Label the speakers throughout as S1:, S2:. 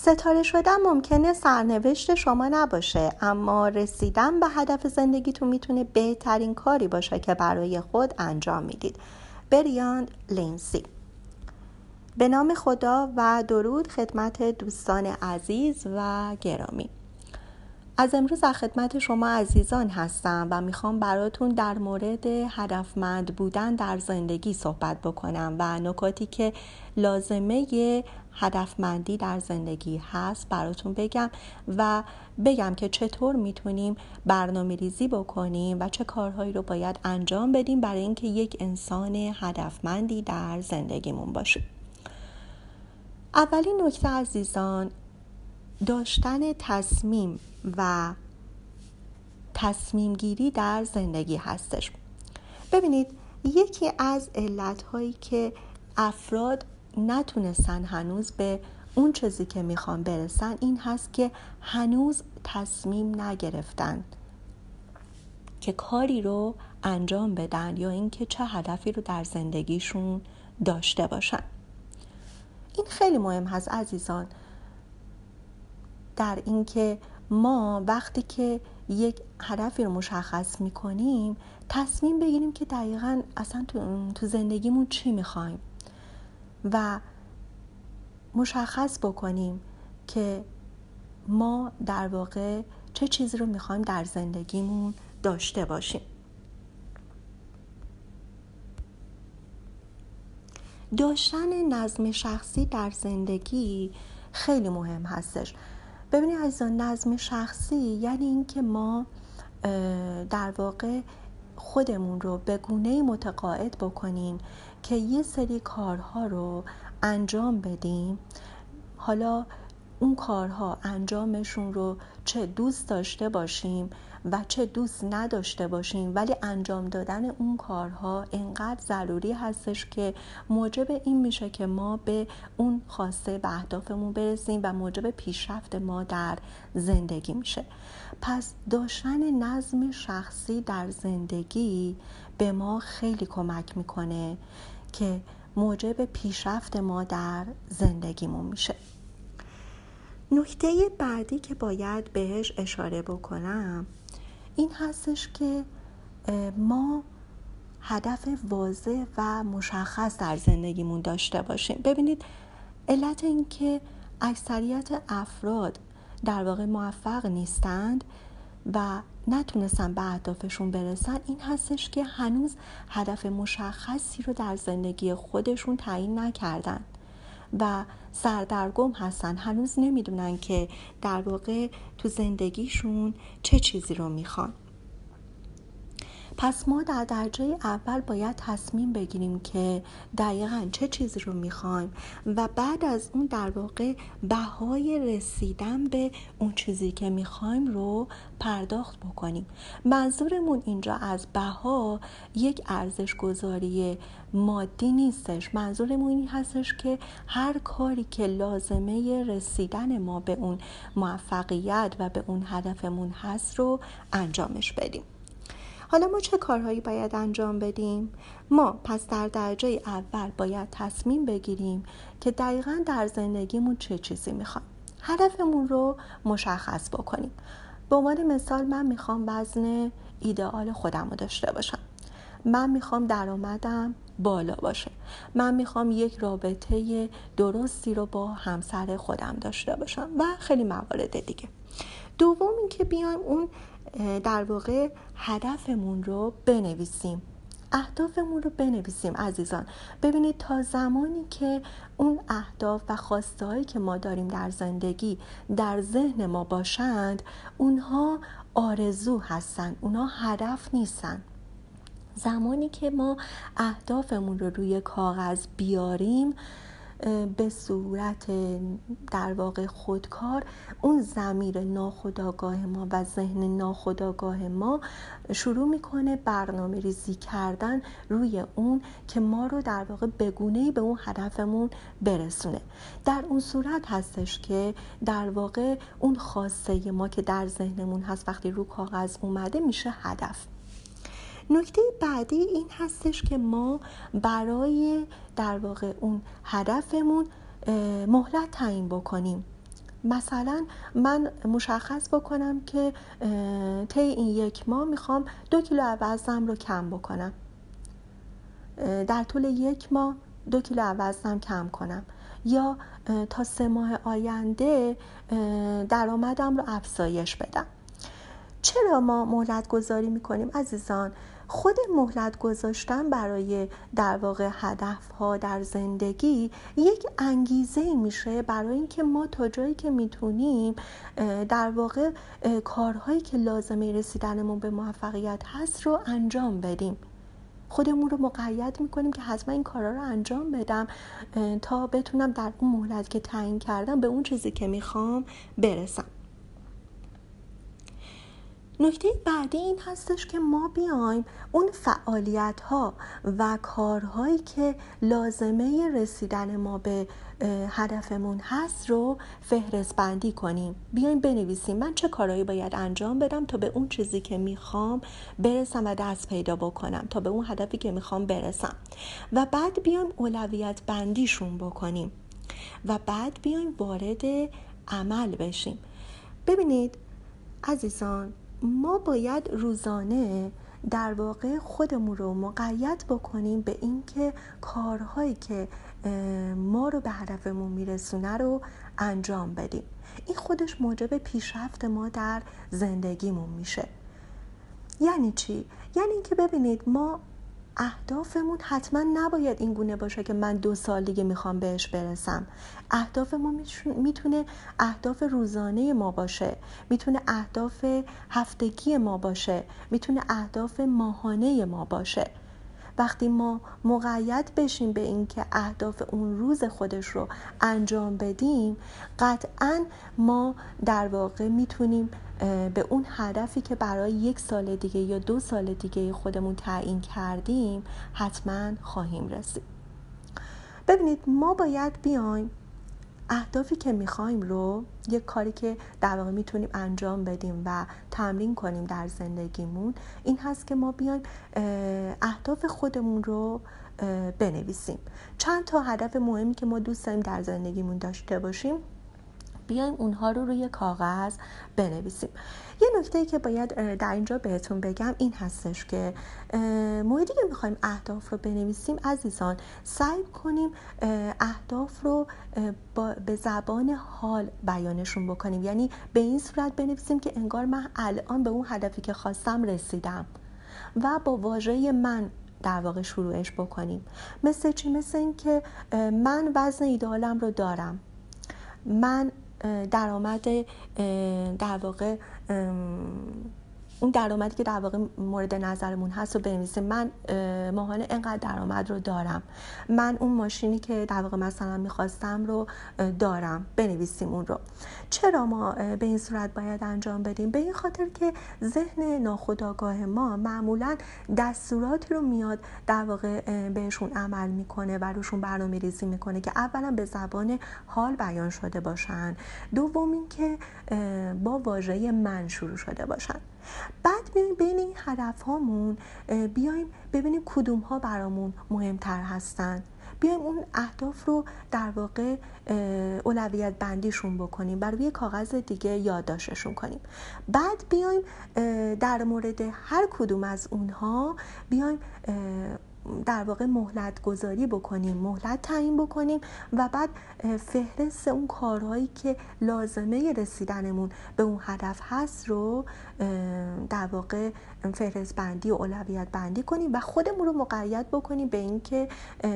S1: ستاره شدن ممکنه سرنوشت شما نباشه اما رسیدن به هدف زندگیتون می‌تونه بهترین کاری باشه که برای خود انجام می‌دید. بریاند لینسی. به نام خدا و درود خدمت دوستان عزیز و گرامی. از امروز در خدمت شما عزیزان هستم و می‌خوام براتون در مورد هدفمند بودن در زندگی صحبت بکنم و نکاتی که لازمه هدفمندی در زندگی هست براتون بگم و بگم که چطور می‌تونیم برنامه ریزی بکنیم و چه کارهایی رو باید انجام بدیم برای اینکه یک انسان هدفمندی در زندگیمون باشیم اولین نکته عزیزان داشتن تصمیم و تصمیم گیری در زندگی هستش. ببینید یکی از علت هایی که افراد نتونستن هنوز به اون چیزی که می‌خوان برسن این هست که هنوز تصمیم نگرفتن که کاری رو انجام بدن یا اینکه چه هدفی رو در زندگیشون داشته باشن. این خیلی مهم هست عزیزان. در اینکه ما وقتی که یک هدفی رو مشخص می‌کنیم تصمیم بگیریم که دقیقا اصلا تو, تو زندگیمون چی می‌خوایم. و مشخص بکنیم که ما در واقع چه چیزی رو می‌خوایم در زندگیمون داشته باشیم. داشتن نظم شخصی در زندگی خیلی مهم هستش. ببینید عزیزان نظم شخصی یعنی اینکه ما در واقع خودمون رو به گونه متقاعد بکنیم که یه سری کارها رو انجام بدیم. حالا اون کارها انجامشون رو چه دوست داشته باشیم و چه دوست نداشته باشیم. ولی انجام دادن اون کارها انقدر ضروری هستش که موجب این میشه که ما به اون خواسته به اهدافمون برسیم و موجب پیشرفت ما در زندگی میشه. پس داشتن نظم شخصی در زندگی به ما خیلی کمک می‌کنه که موجب پیشرفت ما در زندگیمون میشه. نکته بعدی که باید بهش اشاره بکنم این هستش که ما هدف واضح و مشخص در زندگیمون داشته باشیم. ببینید علت اینکه اکثریت افراد در واقع موفق نیستند و نتونستن به اهدافشون برسن این هستش که هنوز هدف مشخصی رو در زندگی خودشون تعیین نکردن. و سردرگم هستن. هنوز نمی‌دونن که در واقع تو زندگیشون چه چیزی رو می‌خوان. پس ما در درجه اول باید تصمیم بگیریم که دقیقا چه چیزی رو می‌خوایم و بعد از اون در واقع بهای رسیدن به اون چیزی که می‌خوایم رو پرداخت بکنیم. منظورمون اینجا از بها یک ارزش گذاری مادی نیستش. منظورمون این هستش که هر کاری که لازمه رسیدن ما به اون موفقیت و به اون هدفمون هست رو انجامش بدیم. حالا ما چه کارهایی باید انجام بدیم؟ ما پس در درجه اول باید تصمیم بگیریم که دقیقا در زندگیمون چه چیزی می‌خوایم هدفمون رو مشخص بکنیم. به عنوان مثال من می‌خوام وزن ایدئال خودم رو داشته باشم. من می‌خوام درآمدم بالا باشه. من می‌خوام یک رابطه درستی رو با همسر خودم داشته باشم و خیلی موارد دیگه. دوم اینکه بیایم اون در واقع هدفمون رو بنویسیم. اهدافمون رو بنویسیم عزیزان. ببینید تا زمانی که اون اهداف و خواسته هایی که ما داریم در زندگی در ذهن ما باشند اونها آرزو هستن اونها هدف نیستن. زمانی که ما اهدافمون رو روی کاغذ بیاریم به صورت در واقع خودکار اون زمیر ناخداگاه ما و ذهن ناخداگاه ما شروع می‌کنه برنامه ریزی کردن روی اون که ما رو در واقع بگونه به اون هدفمون برسونه. در اون صورت هستش که در واقع اون خواسته ما که در ذهنمون هست وقتی رو کاغذ اومده میشه هدف. نکته بعدی این هستش که ما برای در واقع اون هدفمون مهلت تعیین بکنیم. مثلا من مشخص بکنم که طی این یک ماه می‌خوام دو کیلو وزنم رو کم بکنم. در طول یک ماه دو کیلو وزنم کم کنم. یا تا سه ماه آینده درآمدم رو افزایش بدم. چرا ما مهلت گذاری می‌کنیم؟ عزیزان خود مهلت گذاشتن برای در واقع هدف ها در زندگی یک انگیزه میشه برای اینکه ما تا جایی که می‌تونیم در واقع کارهایی که لازمه رسیدنمون به موفقیت هست رو انجام بدیم. خودمون رو مقید می‌کنیم که حتما این کارا رو انجام بدم تا بتونم در اون مهلت که تعیین کردم به اون چیزی که می‌خوام برسم. نکته بعدی این هستش که ما بیایم اون فعالیت ها و کارهایی که لازمه رسیدن ما به هدفمون هست رو فهرست بندی کنیم. بیایم بنویسیم من چه کارهایی باید انجام بدم تا به اون چیزی که می‌خوام برسم و دست پیدا بکنم تا به اون هدفی که می‌خوام برسم. و بعد بیایم اولویت بندیشون بکنیم. و بعد بیایم وارد عمل بشیم. ببینید عزیزان ما باید روزانه در واقع خودمون رو مقید بکنیم به اینکه کارهایی که ما رو به هدفمون میرسونه رو انجام بدیم. این خودش موجب پیشرفت ما در زندگیمون میشه. یعنی چی؟ یعنی اینکه ببینید ما اهدافمون حتما نباید این گونه باشه که من دو سال دیگه می‌خوام بهش برسم. اهداف ما می‌تونه اهداف روزانه ما باشه. می‌تونه اهداف هفتگی ما باشه. می‌تونه اهداف ماهانه ما باشه. وقتی ما مقید بشیم به اینکه اهداف اون روز خودش رو انجام بدیم قطعا ما در واقع می‌تونیم به اون هدفی که برای یک سال دیگه یا دو سال دیگه خودمون تعیین کردیم حتما خواهیم رسید. ببینید ما باید بیایم اهدافی که می‌خوایم رو یک کاری که در واقع می‌تونیم انجام بدیم و تمرین کنیم در زندگیمون این هست که ما بیایم اهداف خودمون رو بنویسیم. چند تا هدف مهمی که ما دوست داریم در زندگیمون داشته باشیم بیایم اونها رو روی کاغذ بنویسیم. یه نکته که باید در اینجا بهتون بگم این هستش که موردی که می‌خوایم اهداف رو بنویسیم عزیزان سعی کنیم اهداف رو به زبان حال بیانشون بکنیم. یعنی به این صورت بنویسیم که انگار من الان به اون هدفی که خواستم رسیدم و با واژه من در واقع شروعش بکنیم. مثل چی؟ مثل این که من وزن ایدالم رو دارم. من درآمد در واقع اون درآمدی که در واقع مورد نظرمون هست رو بنویسیم من ماهانه انقدر درآمد رو دارم. من اون ماشینی که در واقع مثلا می‌خواستم رو دارم. بنویسیم اون رو. چرا ما به این صورت باید انجام بدیم؟ به این خاطر که ذهن ناخودآگاه ما معمولا دستوراتی رو میاد در واقع بهشون عمل می‌کنه و روشون برنامه ریزی می‌کنه که اولا به زبان حال بیان شده باشن. دوم اینکه با واژه من شروع شده باشن. بعد بیایم بین این هدف هامون بیایم ببینیم کدوم ها برامون مهمتر هستن. بیایم اون اهداف رو در واقع اولویت بندیشون بکنیم بر روی کاغذ دیگه یادداشتشون کنیم. بعد بیایم در مورد هر کدوم از اونها بیایم در واقع مهلت گذاری بکنیم مهلت تعیین بکنیم و بعد فهرست اون کارهایی که لازمه رسیدنمون به اون هدف هست رو در واقع فهرست بندی و اولویت بندی کنیم و خودمون رو مقید بکنیم به اینکه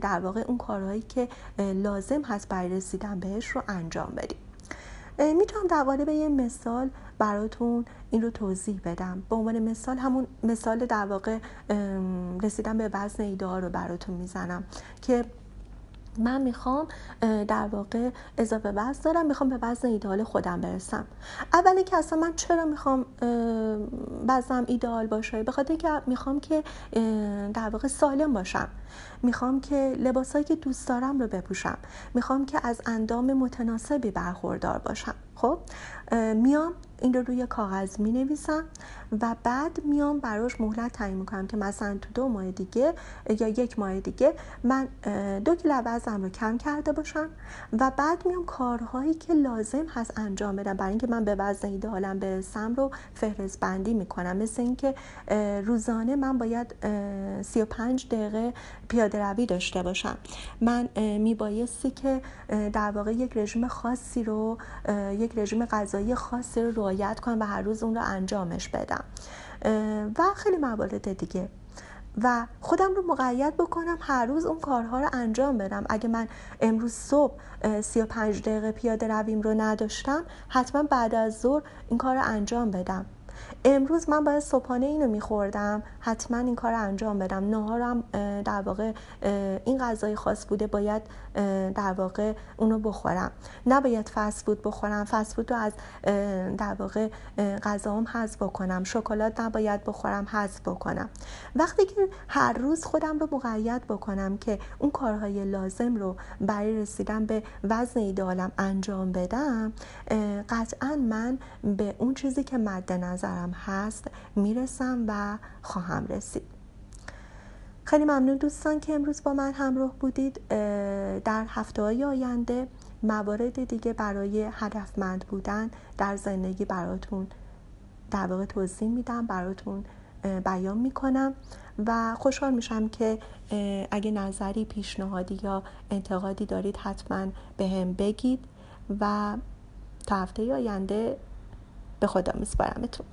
S1: در واقع اون کارهایی که لازم هست برای رسیدن بهش رو انجام بدیم. می‌تونم در قالب یه مثال براتون این رو توضیح بدم. به عنوان مثال همون مثال در واقع رسیدن به وزن ایدار رو براتون می‌زنم که من می‌خوام در واقع اضافه وزن دارم می‌خوام به وزن ایدال خودم برسم. اولی که اصلا من چرا می‌خوام وزنم ایدال باشه؟ به خاطر که می‌خوام که در واقع سالم باشم. می‌خوام که لباسایی که دوست دارم رو بپوشم. می‌خوام که از اندام متناسبی برخوردار باشم. خب میام این رو روی کاغذ می نویسم و بعد میام براش مهلت تعیین می‌کنم که مثلا تو دو ماه دیگه یا یک ماه دیگه من دو کیلو وزنم رو کم کرده باشم و بعد میام کارهایی که لازم هست انجام بدم. برای اینکه من به وزن ایدئالم برسم رو فهرست بندی می‌کنم. مثل اینکه روزانه من باید 35 دقیقه پیاده روی داشته باشم. من میبایستی که در واقع یک رژیم خاصی رو یک رژیم غذایی خاصی رو رعایت کنم و هر روز اون رو انجامش بدم. و خیلی موارد دیگه. و خودم رو مقید بکنم هر روز اون کارها رو انجام بدم. اگه من امروز صبح 35 دقیقه پیاده رویم رو نداشتم حتما بعد از ظهر این کار رو انجام بدم. امروز من باید صبحانه اینو میخوردم حتما این کار رو انجام بدم. نهارم در واقع این غذای خاص بوده باید در واقع اونو بخورم. نباید فست فود بخورم فست فود رو از در واقع غذام حذف بکنم. شکلات نباید بخورم حذف بکنم. وقتی که هر روز خودم رو مقید بکنم که اون کارهای لازم رو برای رسیدن به وزن ایدالم انجام بدم قطعا من به اون چیزی که مد نظرم هست می‌رسم و خواهم رسید. خیلی ممنون دوستان که امروز با من همراه بودید. در هفته های آینده موارد دیگه برای هدفمند بودن در زندگی براتون در واقع توضیح میدم براتون بیان می‌کنم و خوشحال میشم که اگه نظری پیشنهادی یا انتقادی دارید حتما به هم بگید و تا هفته آینده به خدا میسپارمتون.